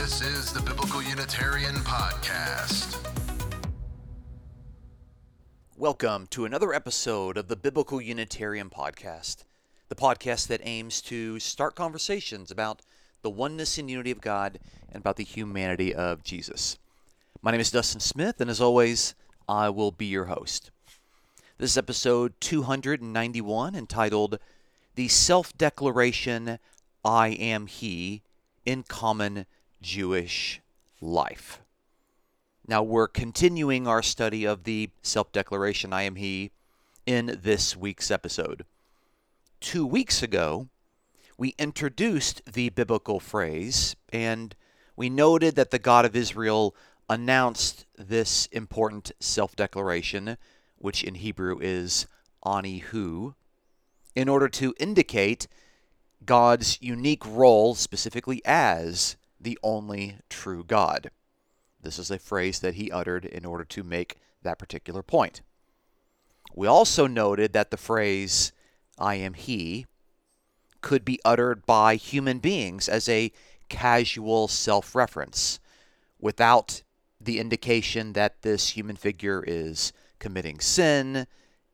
This is the Biblical Unitarian Podcast. Welcome to another episode of the Biblical Unitarian Podcast, the podcast that aims to start conversations about the oneness and unity of God and about the humanity of Jesus. My name is Dustin Smith, and as always, I will be your host. This is episode 291 entitled The Self Declaration I Am He in Common Jewish Life. Now, we're continuing our study of the self declaration I am He in this week's episode. Two weeks ago, we introduced the biblical phrase and we noted that the God of Israel announced this important self declaration, which in Hebrew is Ani Hu, in order to indicate God's unique role specifically as the only true God. This is a phrase that he uttered in order to make that particular point. We also noted that the phrase, I am He, could be uttered by human beings as a casual self reference without the indication that this human figure is committing sin,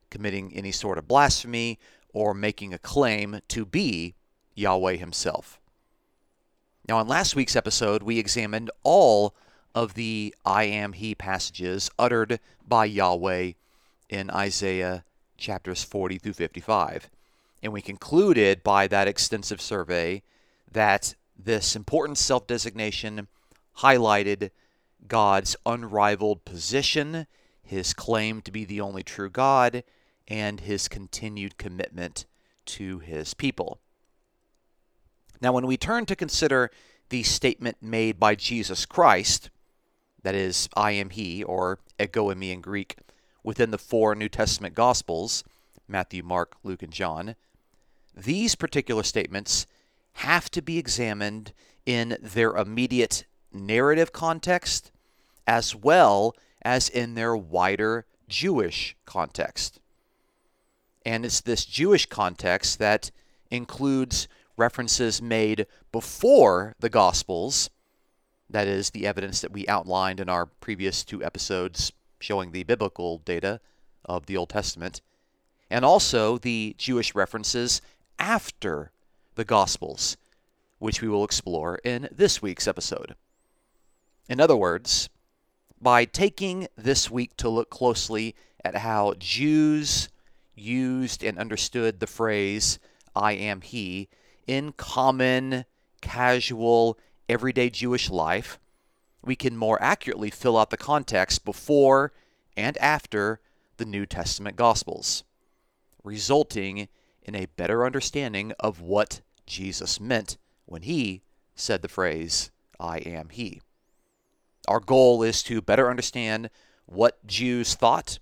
committing any sort of blasphemy, or making a claim to be Yahweh Himself. Now, in last week's episode, we examined all of the I am He passages uttered by Yahweh in Isaiah chapters 40 through 55. And we concluded by that extensive survey that this important self designation highlighted God's unrivaled position, his claim to be the only true God, and his continued commitment to his people. Now, when we turn to consider the statement made by Jesus Christ, that is, I am He, or ego eimi in Greek, within the four New Testament Gospels Matthew, Mark, Luke, and John these particular statements have to be examined in their immediate narrative context as well as in their wider Jewish context. And it's this Jewish context that includes references made before the Gospels, that is, the evidence that we outlined in our previous two episodes showing the biblical data of the Old Testament, and also the Jewish references after the Gospels, which we will explore in this week's episode. In other words, by taking this week to look closely at how Jews used and understood the phrase, I am He, in common, casual, everyday Jewish life, we can more accurately fill out the context before and after the New Testament Gospels, resulting in a better understanding of what Jesus meant when he said the phrase, I am He. Our goal is to better understand what Jews thought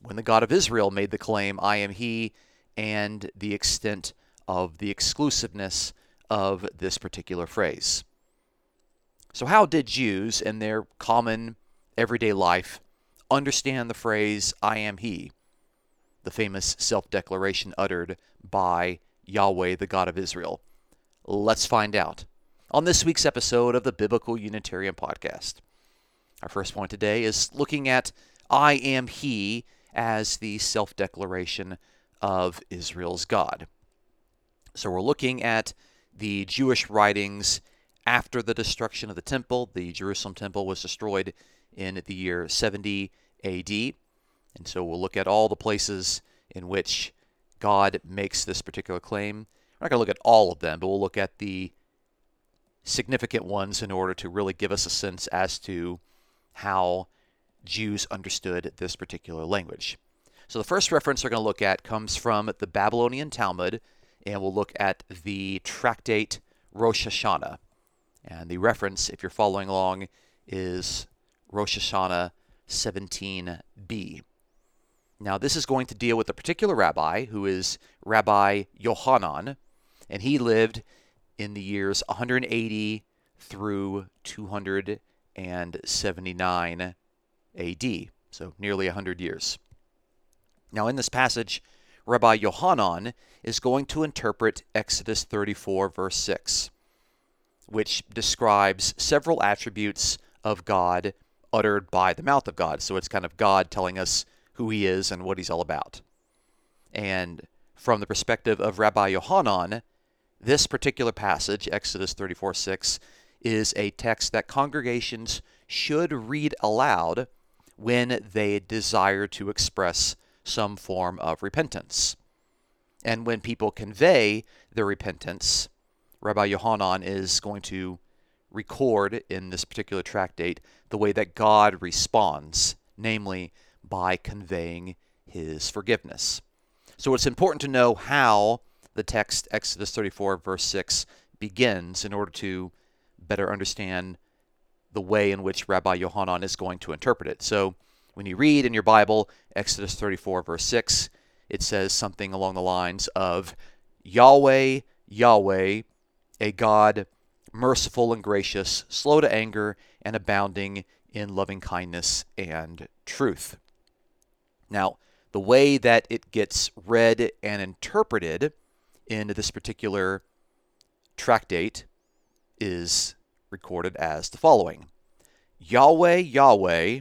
when the God of Israel made the claim, I am He, and the extent of the exclusiveness of this particular phrase. So, how did Jews in their common everyday life understand the phrase, I am He, the famous self declaration uttered by Yahweh, the God of Israel? Let's find out on this week's episode of the Biblical Unitarian Podcast. Our first point today is looking at I am He as the self declaration of Israel's God. So we're looking at the Jewish writings after the destruction of the temple. The Jerusalem temple was destroyed in the year 70 AD. And so we'll look at all the places in which God makes this particular claim. We're not going to look at all of them, but we'll look at the significant ones in order to really give us a sense as to how Jews understood this particular language. So the first reference we're going to look at comes from the Babylonian Talmud, and we'll look at the tractate Rosh Hashanah. And the reference, if you're following along, is Rosh Hashanah 17b. Now, this is going to deal with a particular rabbi who is Rabbi Yohanan, and he lived in the years 180 through 279 AD, so nearly 100 years. Now, in this passage, Rabbi Yohanan is going to interpret Exodus 34, verse 6. which describes several attributes of God uttered by the mouth of God. So it's kind of God telling us who he is and what he's all about. And from the perspective of Rabbi Yohanan, this particular passage, Exodus 34 6, is a text that congregations should read aloud when they desire to express some form of repentance. And when people convey their repentance, Rabbi Yohanan is going to record in this particular tractate the way that God responds, namely by conveying his forgiveness. So it's important to know how the text, Exodus 34, verse 6, begins in order to better understand the way in which Rabbi Yohanan is going to interpret it. So when you read in your Bible Exodus 34, verse 6, it says something along the lines of Yahweh, Yahweh, a God merciful and gracious, slow to anger, and abounding in loving kindness and truth. Now, the way that it gets read and interpreted in this particular tractate is recorded as the following Yahweh, Yahweh,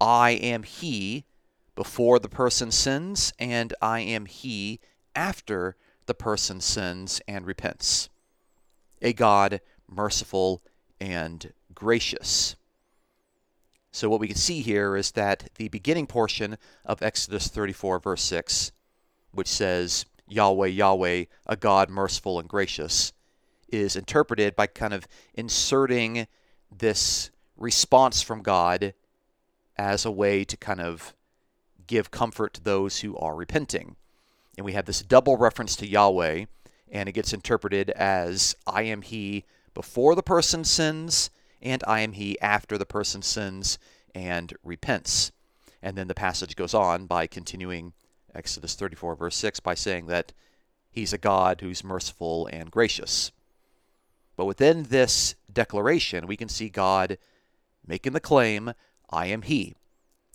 I am He before the person sins, and I am He after the person sins and repents. A God merciful and gracious. So, what we can see here is that the beginning portion of Exodus 34, verse 6, which says, Yahweh, Yahweh, a God merciful and gracious, is interpreted by kind of inserting this response from God as a way to kind of give comfort to those who are repenting. And we have this double reference to Yahweh, and it gets interpreted as I am He before the person sins, and I am He after the person sins and repents. And then the passage goes on by continuing Exodus 34, verse 6, by saying that He's a God who's merciful and gracious. But within this declaration, we can see God making the claim, I am He.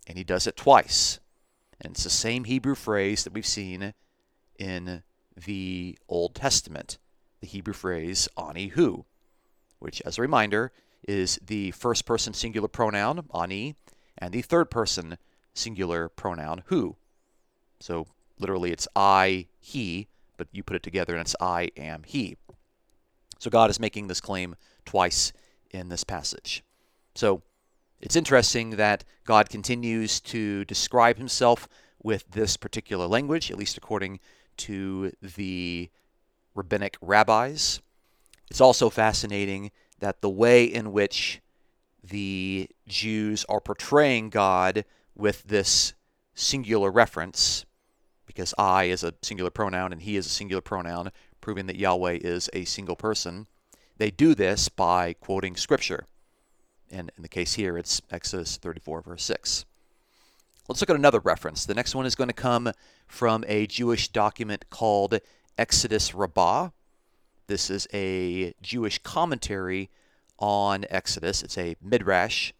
And He does it twice. And it's the same Hebrew phrase that we've seen in the Old Testament, the Hebrew phrase ani hu, which, as a reminder, is the first person singular pronoun ani and the third person singular pronoun hu. So literally it's I, he, but you put it together and it's I am he. So God is making this claim twice in this passage. So it's interesting that God continues to describe himself with this particular language, at least according to the rabbinic rabbis. It's also fascinating that the way in which the Jews are portraying God with this singular reference, because I is a singular pronoun and he is a singular pronoun, proving that Yahweh is a single person, they do this by quoting Scripture. And in the case here, it's Exodus 34, verse 6. Let's look at another reference. The next one is going to come from a Jewish document called Exodus Rabbah. This is a Jewish commentary on Exodus. It's a midrash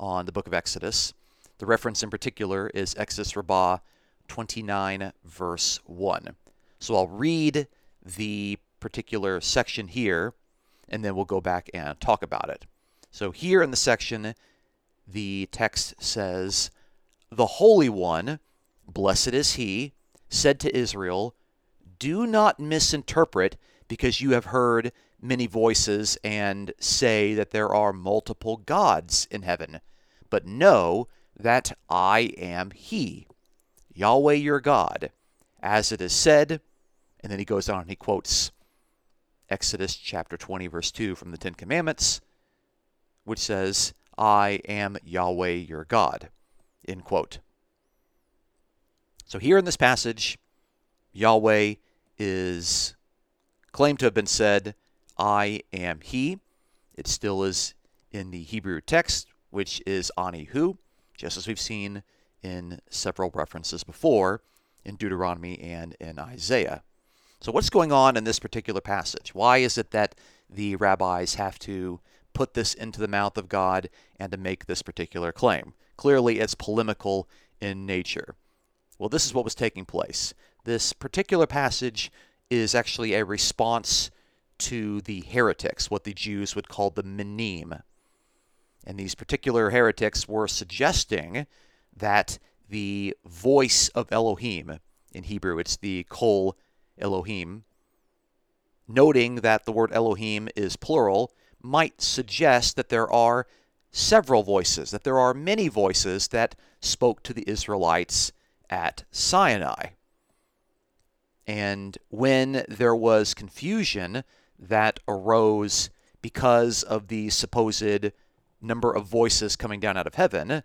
on the book of Exodus. The reference in particular is Exodus Rabbah 29, verse 1. So I'll read the particular section here, and then we'll go back and talk about it. So here in the section, the text says, The Holy One, blessed is He, said to Israel, Do not misinterpret because you have heard many voices and say that there are multiple gods in heaven, but know that I am He, Yahweh your God, as it is said. And then he goes on and he quotes Exodus chapter 20, verse 2 from the Ten Commandments, which says, I am Yahweh your God. End quote. So here in this passage, Yahweh is claimed to have been said, I am He. It still is in the Hebrew text, which is Ani Hu, just as we've seen in several references before in Deuteronomy and in Isaiah. So, what's going on in this particular passage? Why is it that the rabbis have to put this into the mouth of God and to make this particular claim? Clearly, it's polemical in nature. Well, this is what was taking place. This particular passage is actually a response to the heretics, what the Jews would call the Minim. And these particular heretics were suggesting that the voice of Elohim, in Hebrew it's the Kol Elohim, noting that the word Elohim is plural, might suggest that there are several voices, that there are many voices that spoke to the Israelites at Sinai. And when there was confusion that arose because of the supposed number of voices coming down out of heaven,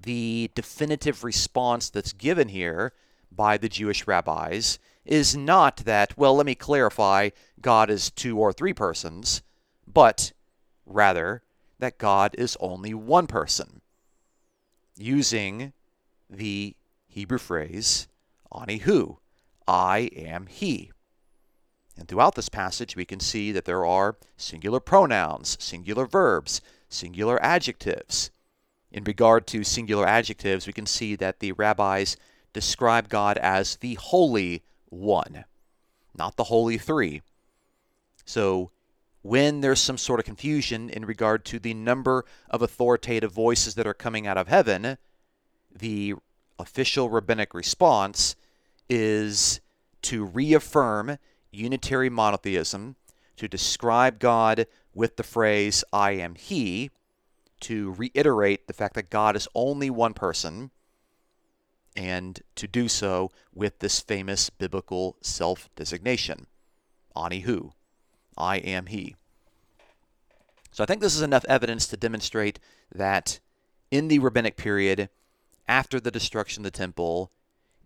the definitive response that's given here by the Jewish rabbis is not that, well, let me clarify, God is two or three persons, but rather that God is only one person, using the Hebrew phrase, Ani hu, I am he. And throughout this passage, we can see that there are singular pronouns, singular verbs, singular adjectives. In regard to singular adjectives, we can see that the rabbis describe God as the Holy One, not the Holy Three. So, when there's some sort of confusion in regard to the number of authoritative voices that are coming out of heaven, the official rabbinic response is to reaffirm unitary monotheism, to describe God with the phrase, I am He, to reiterate the fact that God is only one person, and to do so with this famous biblical self designation, Ani Hu, I am He. So I think this is enough evidence to demonstrate that in the rabbinic period, after the destruction of the temple,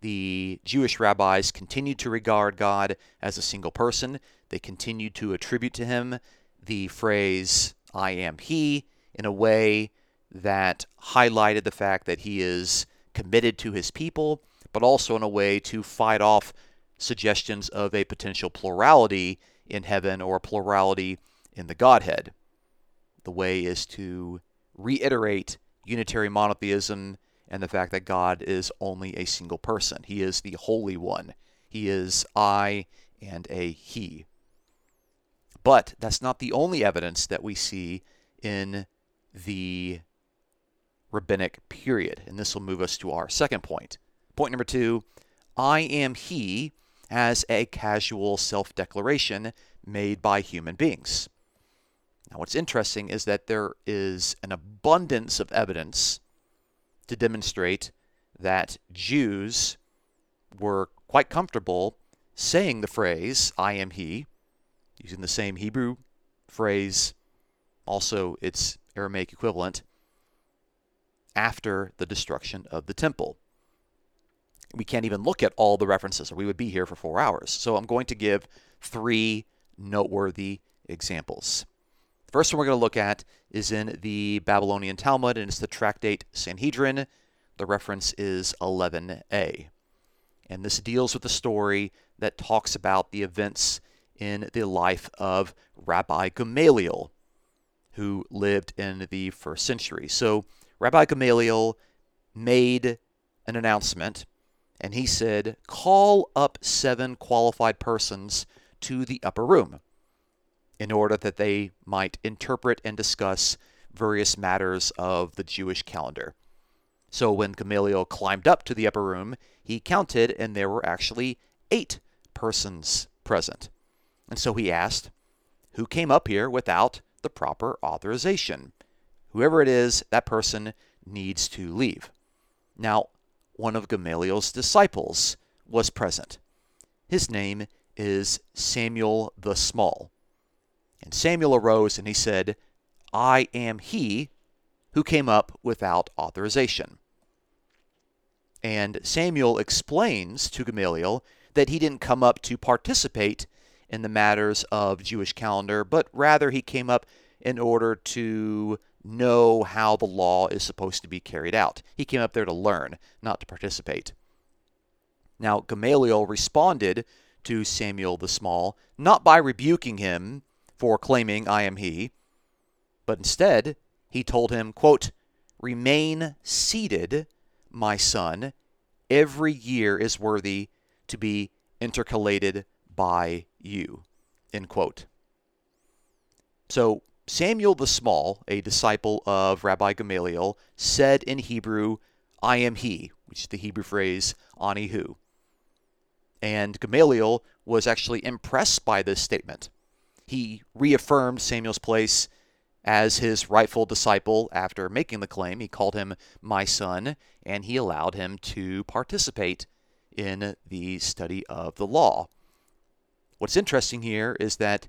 the Jewish rabbis continued to regard God as a single person. They continued to attribute to him the phrase, I am He, in a way that highlighted the fact that he is committed to his people, but also in a way to fight off suggestions of a potential plurality in heaven or plurality in the Godhead. The way is to reiterate unitary monotheism and the fact that God is only a single person. He is the Holy One. He is I and a He. But that's not the only evidence that we see in the rabbinic period. And this will move us to our second point. Point number two I am He as a casual self declaration made by human beings. Now, what's interesting is that there is an abundance of evidence to demonstrate that Jews were quite comfortable saying the phrase, I am He, using the same Hebrew phrase, also its Aramaic equivalent, after the destruction of the temple. We can't even look at all the references, or we would be here for four hours. So I'm going to give three noteworthy examples. The first one we're going to look at is in the Babylonian Talmud, and it's the Tractate Sanhedrin. The reference is 11a. And this deals with a story that talks about the events in the life of Rabbi Gamaliel, who lived in the first century. So, Rabbi Gamaliel made an announcement, and he said, Call up seven qualified persons to the upper room in order that they might interpret and discuss various matters of the Jewish calendar. So when Gamaliel climbed up to the upper room, he counted, and there were actually eight persons present. And so he asked, Who came up here without the proper authorization? Whoever it is, that person needs to leave. Now, one of Gamaliel's disciples was present. His name is Samuel the Small. And Samuel arose and he said, I am he who came up without authorization. And Samuel explains to Gamaliel that he didn't come up to participate in the matters of Jewish calendar, but rather he came up in order to know how the law is supposed to be carried out. He came up there to learn, not to participate. Now, Gamaliel responded to Samuel the Small, not by rebuking him for claiming I am he, but instead he told him, quote, Remain seated, my son. Every year is worthy to be intercalated by you. End quote. So Samuel the Small, a disciple of Rabbi Gamaliel, said in Hebrew, I am he, which is the Hebrew phrase ani hu. And Gamaliel was actually impressed by this statement. He reaffirmed Samuel's place as his rightful disciple after making the claim. He called him my son, and he allowed him to participate in the study of the law. What's interesting here is that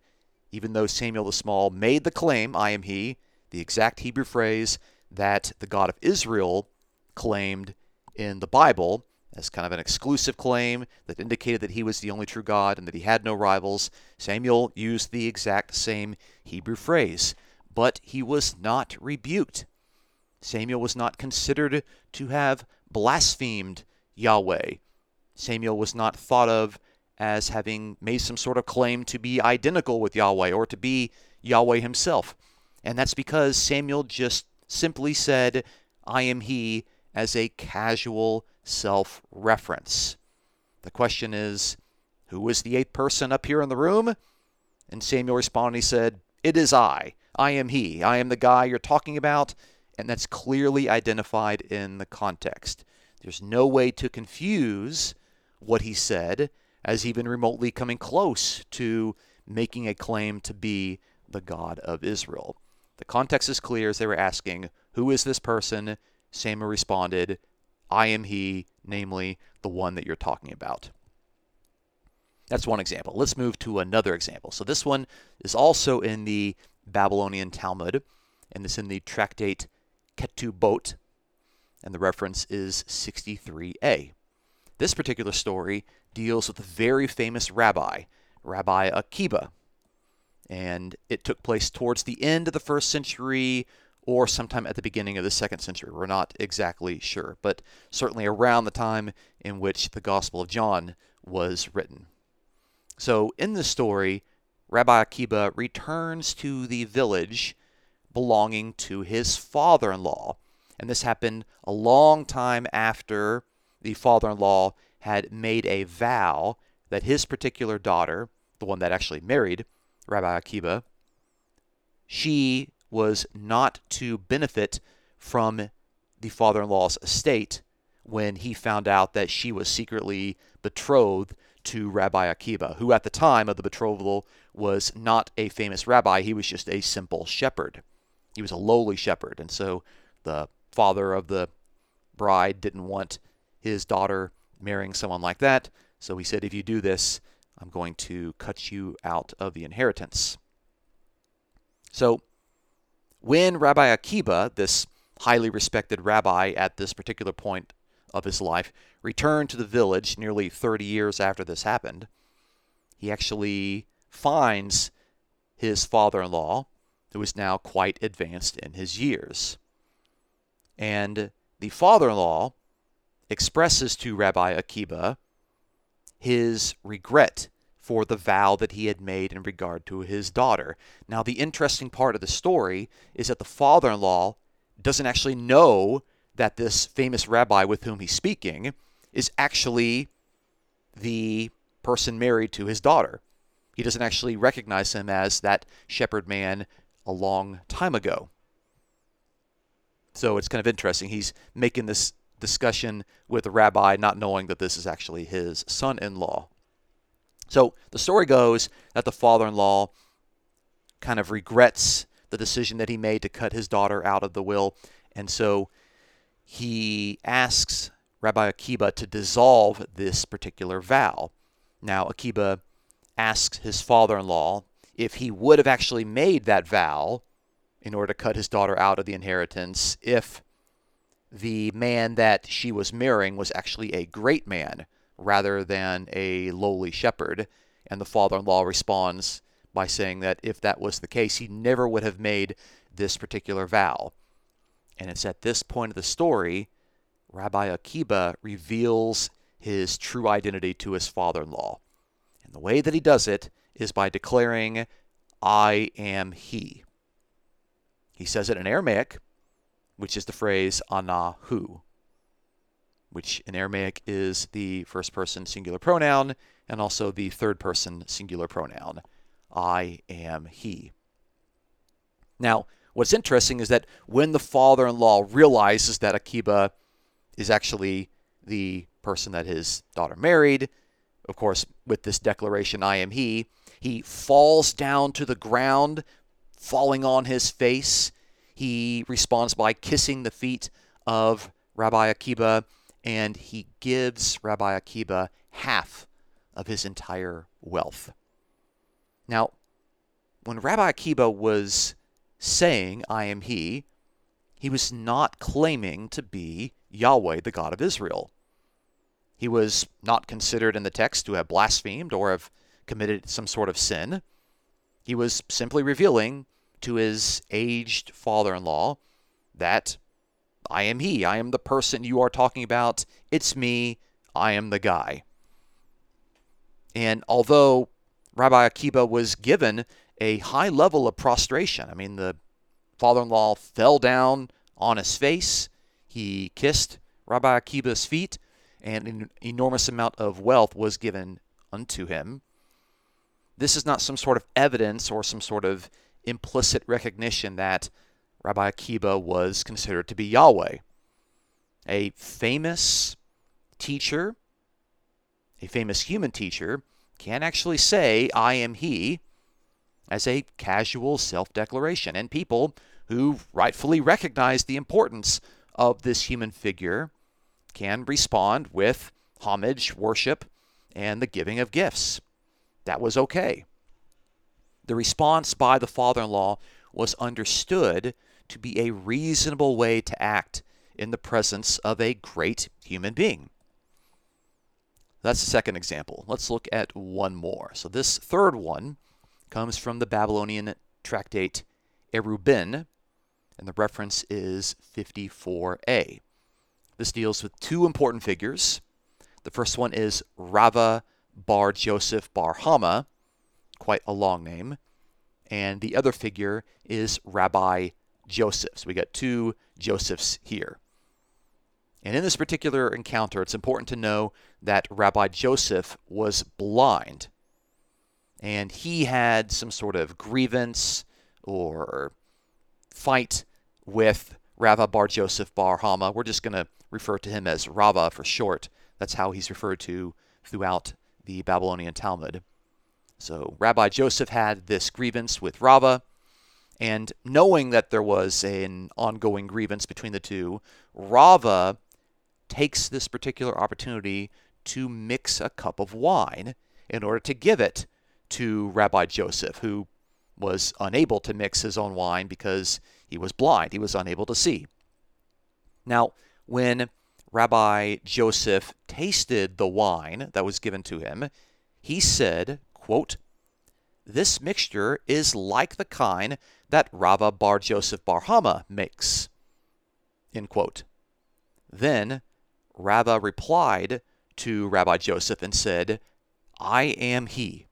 even though Samuel the Small made the claim, I am he, the exact Hebrew phrase that the God of Israel claimed in the Bible as kind of an exclusive claim that indicated that he was the only true God and that he had no rivals, Samuel used the exact same Hebrew phrase. But he was not rebuked. Samuel was not considered to have blasphemed Yahweh. Samuel was not thought of as having made some sort of claim to be identical with Yahweh or to be Yahweh himself. And that's because Samuel just simply said, I am he, as a casual self reference. The question is, who is the eighth person up here in the room? And Samuel responded, he said, It is I. I am he. I am the guy you're talking about. And that's clearly identified in the context. There's no way to confuse what he said as even remotely coming close to making a claim to be the God of Israel. The context is clear as they were asking, Who is this person? Samuel responded, I am he, namely the one that you're talking about. That's one example. Let's move to another example. So this one is also in the Babylonian Talmud, and it's in the tractate Ketubot, and the reference is 63a. This particular story deals with a very famous rabbi, Rabbi Akiba. And it took place towards the end of the first century or sometime at the beginning of the second century. We're not exactly sure, but certainly around the time in which the Gospel of John was written. So in the story, Rabbi Akiba returns to the village belonging to his father in law. And this happened a long time after the father in law had made a vow that his particular daughter, the one that actually married Rabbi Akiba, she was not to benefit from the father in law's estate when he found out that she was secretly betrothed to Rabbi Akiba, who at the time of the betrothal was not a famous rabbi. He was just a simple shepherd. He was a lowly shepherd. And so the father of the bride didn't want his daughter marrying someone like that. So he said, if you do this, I'm going to cut you out of the inheritance. So when Rabbi Akiba, this highly respected rabbi at this particular point of his life, returned to the village nearly 30 years after this happened, he actually finds his father in law, who is now quite advanced in his years. And the father in law expresses to Rabbi Akiba his regret for the vow that he had made in regard to his daughter. Now, the interesting part of the story is that the father in law doesn't actually know that this famous rabbi with whom he's speaking is actually the person married to his daughter. He doesn't actually recognize him as that shepherd man a long time ago. So it's kind of interesting. He's making this discussion with the rabbi, not knowing that this is actually his son in law. So the story goes that the father in law kind of regrets the decision that he made to cut his daughter out of the will. And so he asks Rabbi Akiba to dissolve this particular vow. Now, Akiba asks his father in law if he would have actually made that vow in order to cut his daughter out of the inheritance if the man that she was marrying was actually a great man rather than a lowly shepherd. And the father in law responds by saying that if that was the case, he never would have made this particular vow. And it's at this point of the story, Rabbi Akiba reveals his true identity to his father in law. And the way that he does it is by declaring, I am he. He says it in Aramaic, which is the phrase anahu, which in Aramaic is the first person singular pronoun and also the third person singular pronoun. I am he. Now, what's interesting is that when the father in law realizes that Akiba is actually the person that his daughter married, of course, with this declaration, I am he, he falls down to the ground, falling on his face. He responds by kissing the feet of Rabbi Akiba, and he gives Rabbi Akiba half of his entire wealth. Now, when Rabbi Akiba was saying, I am he, he was not claiming to be Yahweh, the God of Israel. He was not considered in the text to have blasphemed or have committed some sort of sin. He was simply revealing to his aged father in law that I am he. I am the person you are talking about. It's me. I am the guy. And although Rabbi Akiba was given a high level of prostration, I mean, the father in law fell down on his face, he kissed Rabbi Akiba's feet, and an enormous amount of wealth was given unto him. This is not some sort of evidence or some sort of implicit recognition that Rabbi Akiba was considered to be Yahweh. A famous teacher, a famous human teacher, can actually say, I am he, as a casual self declaration. And people who rightfully recognize the importance of this human figure can respond with homage, worship, and the giving of gifts. That was okay. The response by the father in law was understood to be a reasonable way to act in the presence of a great human being. That's the second example. Let's look at one more. So, this third one comes from the Babylonian tractate Erubin, and the reference is 54a. This deals with two important figures. The first one is Rava bar Joseph bar Hama, quite a long name, and the other figure is Rabbi Joseph. So we got two Josephs here. And in this particular encounter, it's important to know that Rabbi Joseph was blind. And he had some sort of grievance or fight with Rava Bar Joseph Bar Hama. We're just going to refer to him as Rava for short. That's how he's referred to throughout the Babylonian Talmud. So Rabbi Joseph had this grievance with Rava, and knowing that there was an ongoing grievance between the two, Rava takes this particular opportunity to mix a cup of wine in order to give it to Rabbi Joseph, who was unable to mix his own wine because he was blind, he was unable to see. Now, when Rabbi Joseph tasted the wine that was given to him, he said, quote, This mixture is like the kind that Rava bar Joseph bar Hama makes. End quote. Then Rava replied to Rabbi Joseph and said, I am he.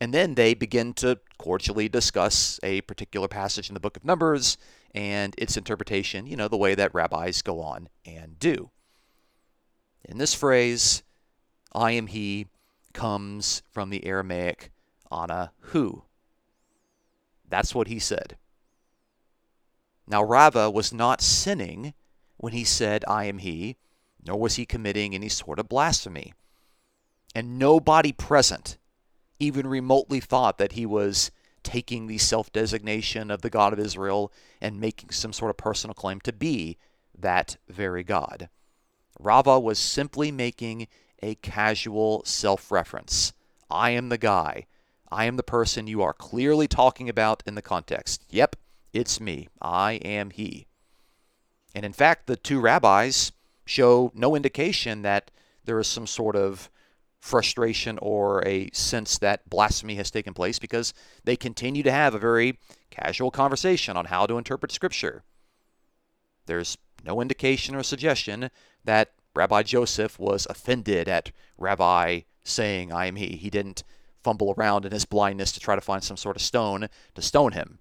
And then they begin to cordially discuss a particular passage in the book of Numbers and its interpretation, you know, the way that rabbis go on and do. In this phrase, I am he comes from the Aramaic ana hu. That's what he said. Now, Rava was not sinning when he said, I am he, nor was he committing any sort of blasphemy. And nobody present even remotely thought that he was taking the self designation of the God of Israel and making some sort of personal claim to be that very God. Rava was simply making a casual self reference. I am the guy. I am the person you are clearly talking about in the context. Yep, it's me. I am he. And in fact, the two rabbis show no indication that there is some sort of frustration or a sense that blasphemy has taken place because they continue to have a very casual conversation on how to interpret Scripture. There's no indication or suggestion that Rava Joseph was offended at Rabbi saying, I am he. He didn't fumble around in his blindness to try to find some sort of stone to stone him,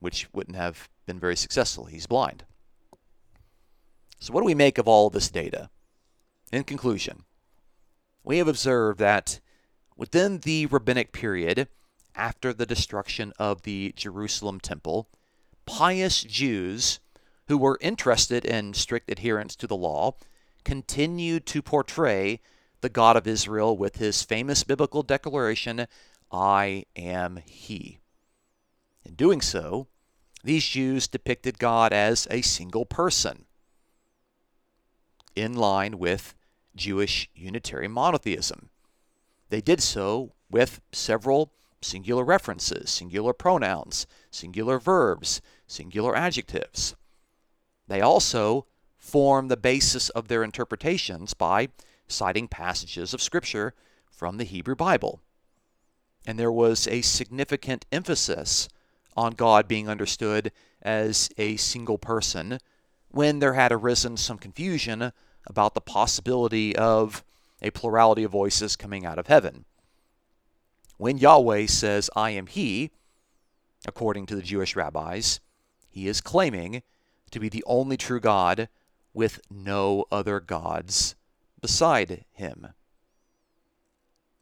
which wouldn't have been very successful. He's blind. So, what do we make of all this data? In conclusion, we have observed that within the rabbinic period, after the destruction of the Jerusalem temple, pious Jews who were interested in strict adherence to the law continued to portray the God of Israel with his famous biblical declaration, I am He. In doing so, these Jews depicted God as a single person, in line with Jewish Unitarian monotheism. They did so with several singular references, singular pronouns, singular verbs, singular adjectives. They also form the basis of their interpretations by citing passages of Scripture from the Hebrew Bible. And there was a significant emphasis on God being understood as a single person when there had arisen some confusion about the possibility of a plurality of voices coming out of heaven. When Yahweh says, I am He, according to the Jewish rabbis, he is claiming to be the only true God with no other gods beside him.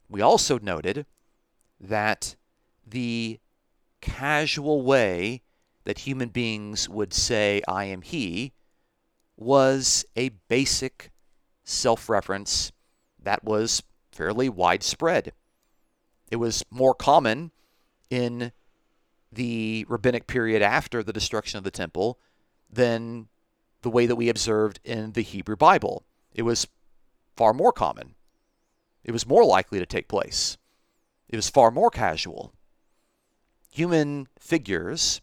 We also noted that the casual way that human beings would say, I am he, was a basic self reference that was fairly widespread. It was more common in the rabbinic period after the destruction of the temple than the way that we observed in the Hebrew Bible. It was far more common. It was more likely to take place. It was far more casual. Human figures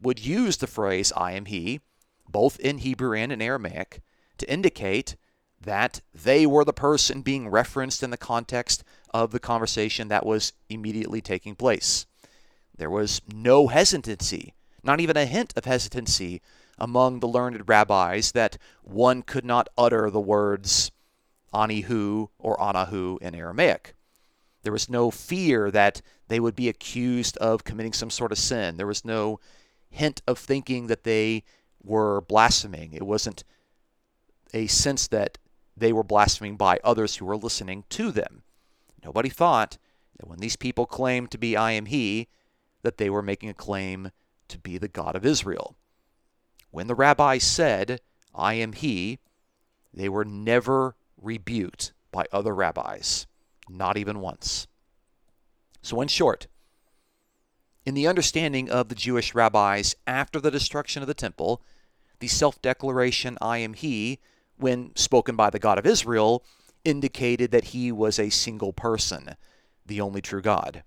would use the phrase I am he, both in Hebrew and in Aramaic, to indicate that they were the person being referenced in the context of the conversation that was immediately taking place. There was no hesitancy, not even a hint of hesitancy among the learned rabbis that one could not utter the words Anihu or Anahu in Aramaic. There was no fear that they would be accused of committing some sort of sin. There was no hint of thinking that they were blaspheming. It wasn't a sense that they were blaspheming by others who were listening to them. Nobody thought that when these people claimed to be I am He, that they were making a claim to be the God of Israel. When the rabbi said, I am he, they were never rebuked by other rabbis, not even once. So, in short, in the understanding of the Jewish rabbis after the destruction of the temple, the self declaration, I am he, when spoken by the God of Israel, indicated that he was a single person, the only true God.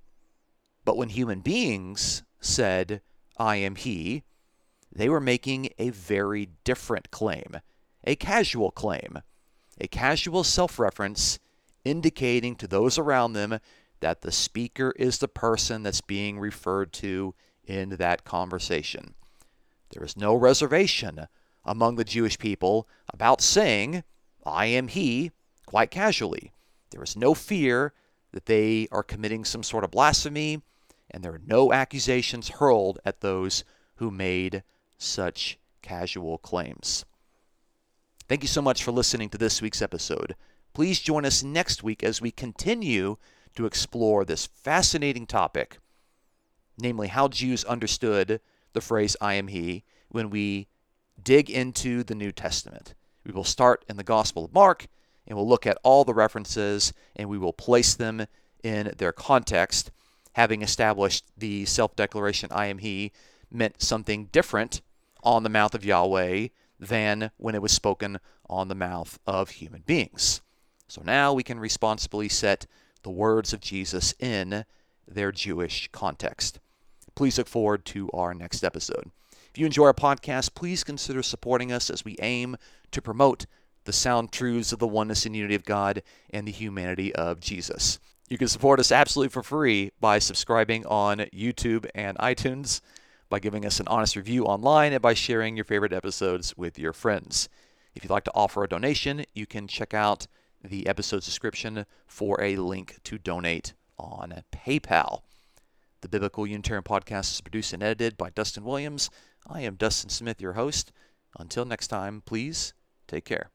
But when human beings said, I am He, they were making a very different claim, a casual claim, a casual self reference indicating to those around them that the speaker is the person that's being referred to in that conversation. There is no reservation among the Jewish people about saying, I am He, quite casually. There is no fear that they are committing some sort of blasphemy and there are no accusations hurled at those who made such casual claims. Thank you so much for listening to this week's episode. Please join us next week as we continue to explore this fascinating topic, namely how Jews understood the phrase I am He when we dig into the New Testament. We will start in the Gospel of Mark and we'll look at all the references and we will place them in their context having established the self declaration, I am He, meant something different on the mouth of Yahweh than when it was spoken on the mouth of human beings. So now we can responsibly set the words of Jesus in their Jewish context. Please look forward to our next episode. If you enjoy our podcast, please consider supporting us as we aim to promote the sound truths of the oneness and unity of God and the humanity of Jesus. You can support us absolutely for free by subscribing on YouTube and iTunes, by giving us an honest review online, and by sharing your favorite episodes with your friends. If you'd like to offer a donation, you can check out the episode's description for a link to donate on PayPal. The Biblical Unitarian Podcast is produced and edited by Dustin Williams. I am Dustin Smith, your host. Until next time, please take care.